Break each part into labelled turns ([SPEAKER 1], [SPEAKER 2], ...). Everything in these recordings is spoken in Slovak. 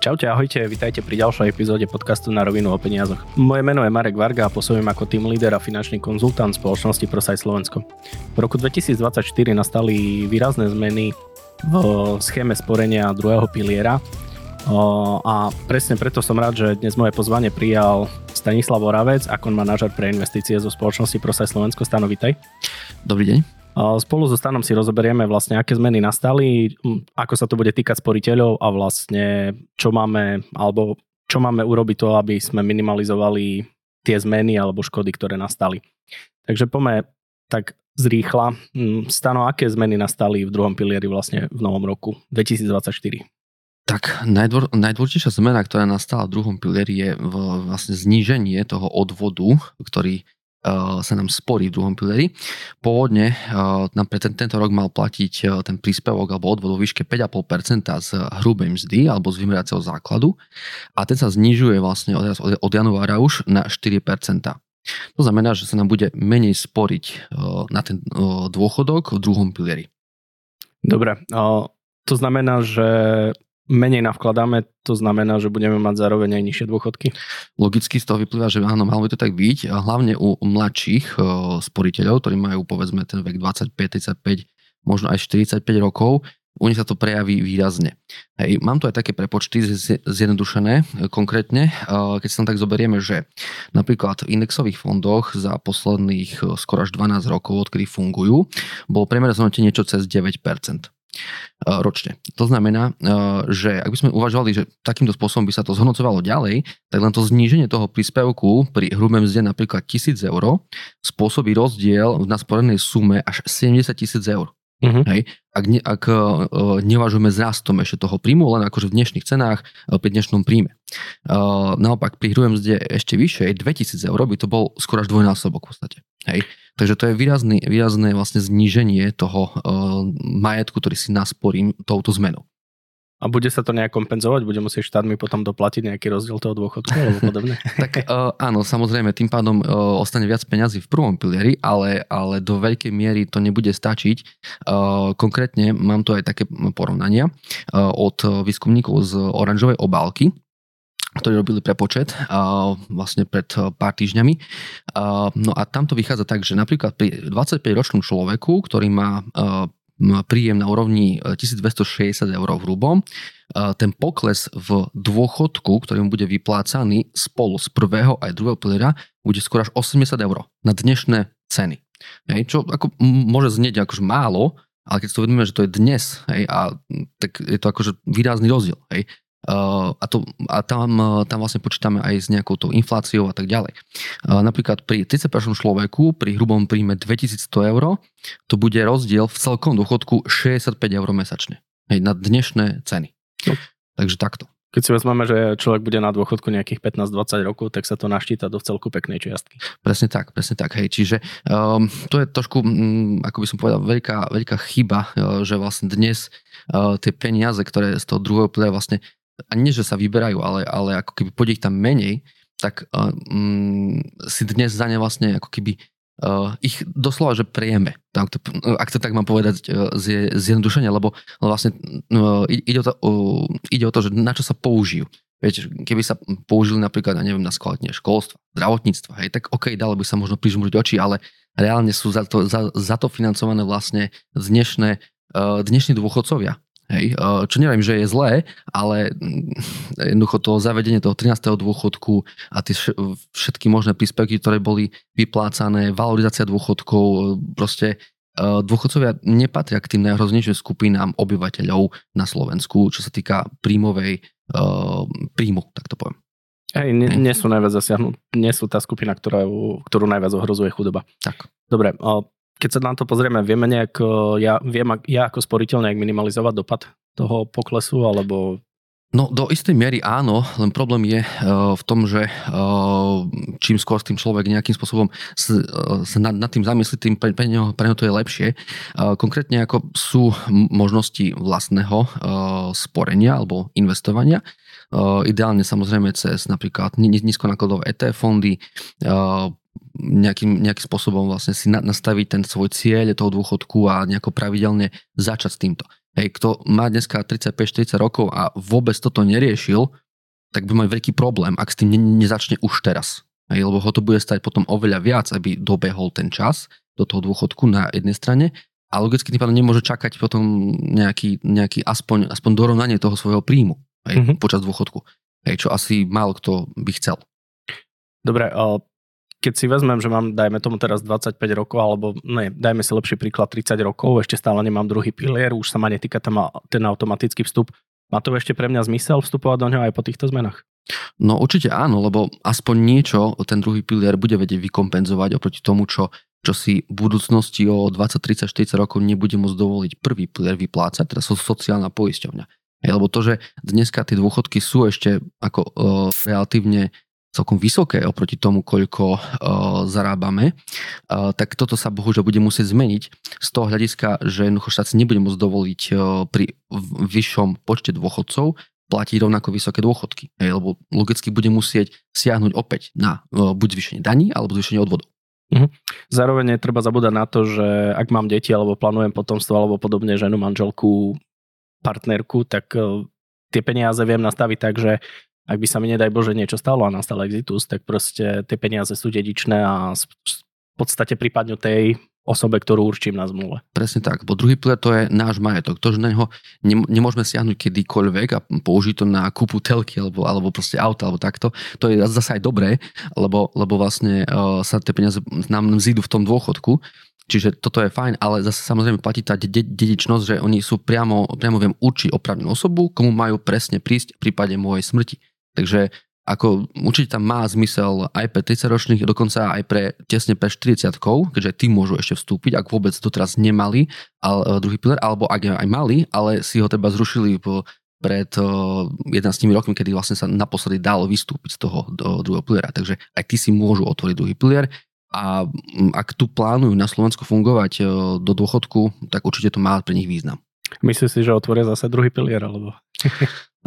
[SPEAKER 1] Čaute, ahojte, vitajte pri ďalšej epizóde podcastu na rovinu o peniazoch. Moje meno je Marek Varga a pôsobím ako team leader a finančný konzultant spoločnosti ProSite Slovensko. V roku 2024 nastali výrazné zmeny v schéme sporenia druhého piliera a presne preto som rád, že dnes moje pozvanie prijal Stanislav Oravec, ako manažer pre investície zo spoločnosti ProSite Slovensko. Stano, vitaj.
[SPEAKER 2] Dobrý deň.
[SPEAKER 1] Spolu so Stanom si rozoberieme vlastne, aké zmeny nastali, ako sa to bude týkať sporiteľov a vlastne čo máme, alebo čo máme urobiť to, aby sme minimalizovali tie zmeny alebo škody, ktoré nastali. Takže poďme tak zrýchla. Stano, aké zmeny nastali v druhom pilieri vlastne v novom roku 2024?
[SPEAKER 2] Tak najdôr, najdôležitejšia zmena, ktorá nastala v druhom pilieri je vlastne zníženie toho odvodu, ktorý sa nám sporí v druhom pilieri. Pôvodne uh, nám pre ten, tento rok mal platiť uh, ten príspevok alebo odvod vo výške 5,5% z hrubej mzdy alebo z vymeriaceho základu a ten sa znižuje vlastne od, od, januára už na 4%. To znamená, že sa nám bude menej sporiť na ten dôchodok v druhom pilieri.
[SPEAKER 1] Dobre, to znamená, že menej navkladáme, to znamená, že budeme mať zároveň aj nižšie dôchodky?
[SPEAKER 2] Logicky z toho vyplýva, že áno, malo by to tak byť, a hlavne u mladších sporiteľov, ktorí majú povedzme ten vek 25, 35, možno aj 45 rokov, u nich sa to prejaví výrazne. Hej, mám tu aj také prepočty zjednodušené konkrétne, keď sa tam tak zoberieme, že napríklad v indexových fondoch za posledných skoro až 12 rokov, odkedy fungujú, bolo priemerné zhodnotenie niečo cez 9%. Eh, ročne. To znamená, eh, že ak by sme uvažovali, že takýmto spôsobom by sa to zhodnocovalo ďalej, tak len to zníženie toho príspevku pri hrubém mzde napríklad 1000 eur spôsobí rozdiel v nasporenej sume až 70 tisíc eur. Uh-huh. Hej. Ak, ne, ak uh, nevažujeme s rastom ešte toho príjmu, len akože v dnešných cenách uh, pri dnešnom príjme. Uh, naopak pri hrubém mzde ešte vyššie, 2000 eur by to bol skoro až dvojnásobok v podstate. Hej. Takže to je výrazný, výrazné vlastne zníženie toho uh, majetku, ktorý si nasporím touto zmenou.
[SPEAKER 1] A bude sa to nejak kompenzovať? Bude musieť štát mi potom doplatiť nejaký rozdiel toho dôchodku alebo podobne?
[SPEAKER 2] tak uh, áno, samozrejme, tým pádom uh, ostane viac peňazí v prvom pilieri, ale, ale do veľkej miery to nebude stačiť. Uh, konkrétne mám tu aj také porovnania uh, od výskumníkov z oranžovej obálky, ktorí robili prepočet uh, vlastne pred pár týždňami. Uh, no a tam to vychádza tak, že napríklad pri 25-ročnom človeku, ktorý má uh, príjem na úrovni 1260 eur v hrubom, ten pokles v dôchodku, ktorý mu bude vyplácaný spolu z prvého aj druhého piliera, bude skôr až 80 eur na dnešné ceny. Hej, čo ako môže znieť akože málo, ale keď si to uvedomíme, že to je dnes, hej, a, tak je to akože výrazný rozdiel. Hej. A, to, a tam, uh, tam vlastne počítame aj s nejakou tou infláciou a tak ďalej. Napríklad pri 30 človeku pri hrubom príjme 2100 eur to bude rozdiel v celkom dôchodku 65 eur mesačne. Hej, na dnešné ceny. No. Takže takto.
[SPEAKER 1] Keď si vezmeme, že človek bude na dôchodku nejakých 15-20 rokov, tak sa to naštíta do celku peknej čiastky.
[SPEAKER 2] Presne tak, presne tak. Hej. Čiže um, to je trošku, um, ako by som povedal, veľká, veľká chyba, uh, že vlastne dnes uh, tie peniaze, ktoré z toho druhého piliera vlastne a nie, že sa vyberajú, ale, ale ako keby poď ich tam menej, tak um, si dnes za ne vlastne ako keby uh, ich doslova, že prejeme. Tak ak to tak mám povedať uh, zjednodušene, lebo vlastne uh, ide, o to, uh, ide o to, že na čo sa použijú. Viete, keby sa použili napríklad, ja neviem, na skvalitne školstva, zdravotníctva, hej, tak OK, dalo by sa možno prižmúriť oči, ale reálne sú za to, za, za to financované vlastne dnešné, dnešní dôchodcovia. Hej, čo neviem, že je zlé, ale jednoducho to zavedenie toho 13. dôchodku a tie všetky možné príspevky, ktoré boli vyplácané, valorizácia dôchodkov, proste dôchodcovia nepatria k tým najhroznejším skupinám obyvateľov na Slovensku, čo sa týka príjmovej príjmu, tak to poviem.
[SPEAKER 1] Hej, nie, nie sú najviac zasiahnuté, nie sú tá skupina, ktorá, ktorú najviac ohrozuje chudoba.
[SPEAKER 2] Tak.
[SPEAKER 1] Dobre, keď sa na to pozrieme, vieme nejak, ja, viem ja ako sporiteľ nejak minimalizovať dopad toho poklesu, alebo
[SPEAKER 2] No do istej miery áno, len problém je uh, v tom, že uh, čím skôr s tým človek nejakým spôsobom sa, uh, nad, nad tým zamyslí, tým pre, pre, neho, pre neho to je lepšie. Konkrétne ako sú možnosti vlastného sporenia alebo investovania. Ideálne samozrejme cez napríklad nízkonákladové ETF fondy, nejakým, nejakým spôsobom vlastne si nastaviť ten svoj cieľ toho dôchodku a nejako pravidelne začať s týmto. Hej, kto má dneska 35-40 rokov a vôbec toto neriešil, tak by mal veľký problém, ak s tým ne- nezačne už teraz. Hej, lebo ho to bude stať potom oveľa viac, aby dobehol ten čas do toho dôchodku na jednej strane a logicky tým pádom nemôže čakať potom nejaký, nejaký aspoň, aspoň dorovnanie toho svojho príjmu hej, mm-hmm. počas dôchodku. Hej, čo asi málo kto by chcel.
[SPEAKER 1] Dobre, keď si vezmem, že mám, dajme tomu teraz 25 rokov, alebo ne, dajme si lepší príklad 30 rokov, ešte stále nemám druhý pilier, už sa ma netýka tam ten automatický vstup, má to ešte pre mňa zmysel vstupovať do neho aj po týchto zmenách?
[SPEAKER 2] No určite áno, lebo aspoň niečo ten druhý pilier bude vedieť vykompenzovať oproti tomu, čo, čo si v budúcnosti o 20, 30, 40 rokov nebude môcť dovoliť prvý pilier vyplácať, teda sociálna poisťovňa. Lebo to, že dneska tie dôchodky sú ešte ako uh, relatívne celkom vysoké oproti tomu, koľko uh, zarábame, uh, tak toto sa bohužiaľ bude musieť zmeniť z toho hľadiska, že jednoducho štát si nebude môcť dovoliť uh, pri vyššom počte dôchodcov platiť rovnako vysoké dôchodky. Hej, lebo logicky bude musieť siahnuť opäť na uh, buď zvýšenie daní alebo zvýšenie odvodov.
[SPEAKER 1] Mhm. Zároveň treba zabúdať na to, že ak mám deti alebo plánujem potomstvo alebo podobne ženu, manželku, partnerku, tak uh, tie peniaze viem nastaviť tak, že ak by sa mi nedaj Bože niečo stalo a nastal exitus, tak proste tie peniaze sú dedičné a v podstate prípadňu tej osobe, ktorú určím na zmluve.
[SPEAKER 2] Presne tak, bo druhý pilier to je náš majetok. To, že na neho nemôžeme siahnuť kedykoľvek a použiť to na kúpu telky alebo, alebo proste auta alebo takto, to je zase aj dobré, lebo, lebo vlastne uh, sa tie peniaze nám zídu v tom dôchodku, Čiže toto je fajn, ale zase samozrejme platí tá dedičnosť, že oni sú priamo, priamo viem určiť opravnú osobu, komu majú presne prísť v prípade mojej smrti. Takže ako určite tam má zmysel aj pre 30 ročných, dokonca aj pre tesne pre 40 keďže tí môžu ešte vstúpiť, ak vôbec to teraz nemali, ale, e, druhý pilier, alebo ak aj mali, ale si ho treba zrušili po, pred uh, e, 11 rokmi, kedy vlastne sa naposledy dalo vystúpiť z toho do druhého piliera. Takže aj tí si môžu otvoriť druhý pilier a ak tu plánujú na Slovensku fungovať uh, do dôchodku, tak určite to má pre nich význam.
[SPEAKER 1] Myslíš si, že otvoria zase druhý pilier, alebo?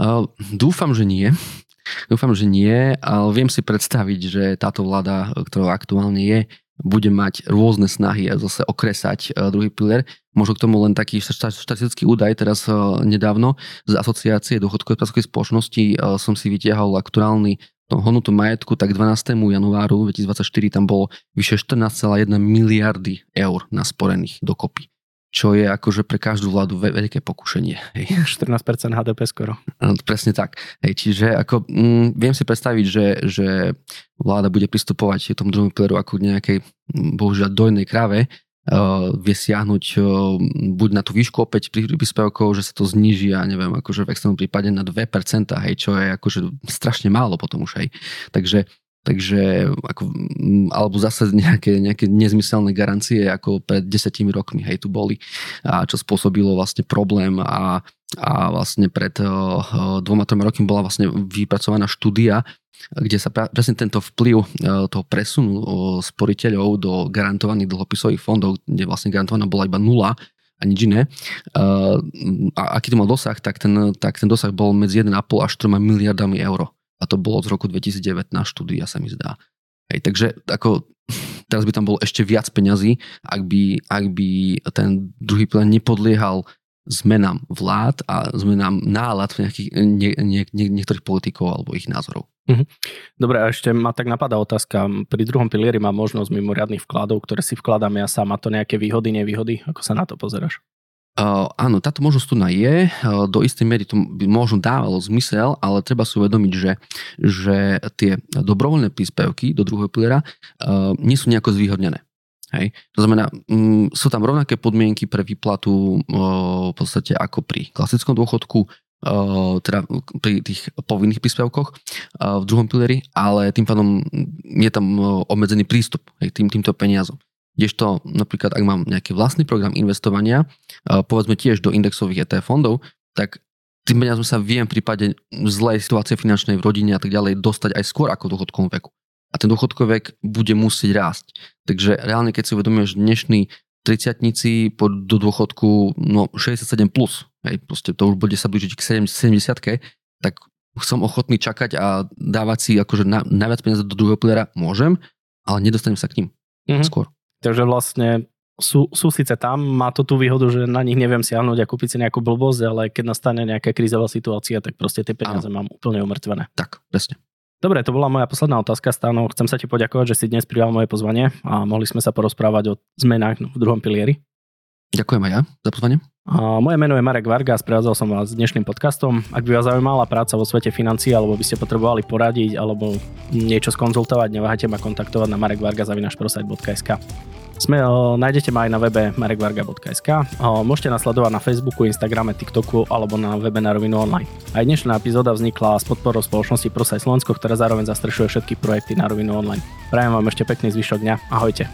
[SPEAKER 2] uh, dúfam, že nie. Dúfam, že nie, ale viem si predstaviť, že táto vláda, ktorá aktuálne je, bude mať rôzne snahy a zase okresať e, druhý pilier. Možno k tomu len taký štatistický údaj teraz e, nedávno z asociácie dôchodkovej pracovnej spoločnosti e, som si vytiahol aktuálny hodnotu majetku, tak 12. januáru 2024 tam bolo vyše 14,1 miliardy eur nasporených dokopy čo je akože pre každú vládu veľké pokušenie.
[SPEAKER 1] Hej. 14% HDP skoro.
[SPEAKER 2] Presne tak. Hej, čiže ako, mm, viem si predstaviť, že, že vláda bude pristupovať tomu druhom pilieru ako k nejakej, mm, bohužiaľ, dojnej krave, uh, vie siahnuť uh, buď na tú výšku opäť príspevkov, že sa to zniží, ja neviem, akože v extrémnom prípade na 2%, hej, čo je akože strašne málo potom už, hej. Takže Takže, ako, alebo zase nejaké, nejaké nezmyselné garancie, ako pred desetimi rokmi, hej, tu boli, a čo spôsobilo vlastne problém a, a vlastne pred uh, dvoma, troma rokmi bola vlastne vypracovaná štúdia, kde sa pra, presne tento vplyv uh, toho presunu uh, sporiteľov do garantovaných dlhopisových fondov, kde vlastne garantovaná bola iba nula, a nič iné. Uh, a aký to mal dosah, tak ten, tak ten dosah bol medzi 1,5 až 3 miliardami eur a to bolo z roku 2019 štúdia sa mi zdá. Hej, takže ako, teraz by tam bolo ešte viac peňazí, ak by, ak by ten druhý plán nepodliehal zmenám vlád a zmenám nálad nejakých, nie, nie, nie, niektorých politikov alebo ich názorov. Mhm.
[SPEAKER 1] Dobre, a ešte ma tak napadá otázka. Pri druhom pilieri má možnosť mimoriadných vkladov, ktoré si vkladám ja sám. Má to nejaké výhody, nevýhody? Ako sa na to pozeráš?
[SPEAKER 2] Áno, táto možnosť tu je, uh, do istej miery to by možno dávalo zmysel, ale treba si uvedomiť, že, že tie dobrovoľné príspevky do druhého piliera uh, nie sú nejako zvýhodnené. Hej. To znamená, um, sú tam rovnaké podmienky pre výplatu uh, v podstate ako pri klasickom dôchodku, teda pri tých povinných príspevkoch v druhom pilieri, ale tým pádom je tam obmedzený prístup hej, tým, týmto peniazom. Kdežto napríklad, ak mám nejaký vlastný program investovania, povedzme tiež do indexových ETF fondov, tak tým peniazom sa viem v prípade zlej situácie finančnej v rodine a tak ďalej dostať aj skôr ako v dôchodkovom veku. A ten dôchodkový vek bude musieť rásť. Takže reálne, keď si uvedomíš dnešní triciatnici do dôchodku no 67+, plus, hej, proste to už bude sa blížiť k 70 tak som ochotný čakať a dávať si akože na, najviac peniaze do druhého piliera môžem, ale nedostanem sa k ním mm-hmm. skôr.
[SPEAKER 1] Takže vlastne sú, sú síce tam, má to tú výhodu, že na nich neviem siahnuť a kúpiť si nejakú blbosť, ale keď nastane nejaká krízová situácia, tak proste tie peniaze Áno. mám úplne umrtvené.
[SPEAKER 2] Tak, presne.
[SPEAKER 1] Dobre, to bola moja posledná otázka, Stano. Chcem sa ti poďakovať, že si dnes prijal moje pozvanie a mohli sme sa porozprávať o zmenách v druhom pilieri.
[SPEAKER 2] Ďakujem aj ja za pozvanie.
[SPEAKER 1] Moje meno je Marek Varga sprevádzal som vás dnešným podcastom. Ak by vás zaujímala práca vo svete financií alebo by ste potrebovali poradiť alebo niečo skonzultovať, neváhajte ma kontaktovať na marekvarga.prosite.sk. Sme, o, nájdete ma aj na webe marekvarga.sk. O, môžete nasledovať na Facebooku, Instagrame, TikToku alebo na webe na rovinu online. Aj dnešná epizóda vznikla s podporou spoločnosti Prosaj Slovensko, ktorá zároveň zastrešuje všetky projekty na rovinu online. Prajem vám ešte pekný zvyšok dňa. Ahojte.